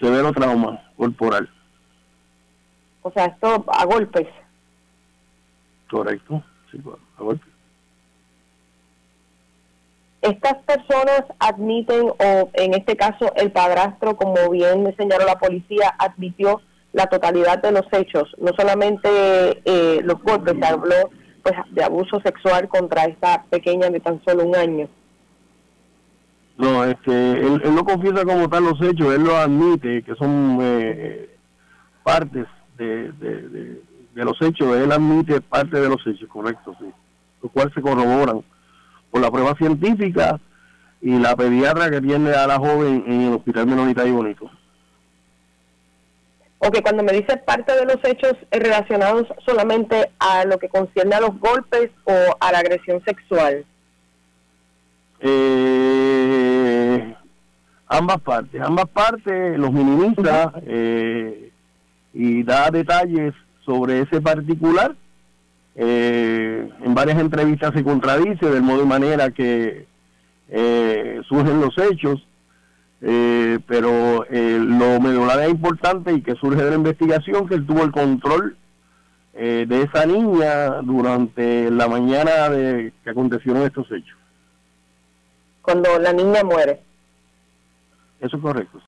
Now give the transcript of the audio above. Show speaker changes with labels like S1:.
S1: severo trauma corporal.
S2: O sea, esto a golpes.
S1: Correcto, sí, a golpes.
S2: Estas personas admiten, o en este caso el padrastro, como bien me señaló la policía, admitió la totalidad de los hechos, no solamente eh, los golpes, se habló pues de abuso sexual contra esta pequeña de tan solo un año.
S1: No, este, él, no confiesa como tal los hechos, él lo admite, que son eh, partes de, de, los hechos, él admite parte de los hechos, correcto, sí, los cuales se corroboran por la prueba científica y la pediatra que tiene a la joven en el Hospital Menonita y Bonito.
S2: Ok, cuando me dice parte de los hechos relacionados solamente a lo que concierne a los golpes o a la agresión sexual.
S1: Ambas partes, ambas partes los minimiza eh, y da detalles sobre ese particular. Eh, en varias entrevistas se contradice del modo y manera que surgen los hechos, pero lo medular es importante y que surge de la investigación que él tuvo el control de esa niña durante la mañana de que acontecieron estos hechos
S2: cuando la niña muere.
S1: Eso es correcto.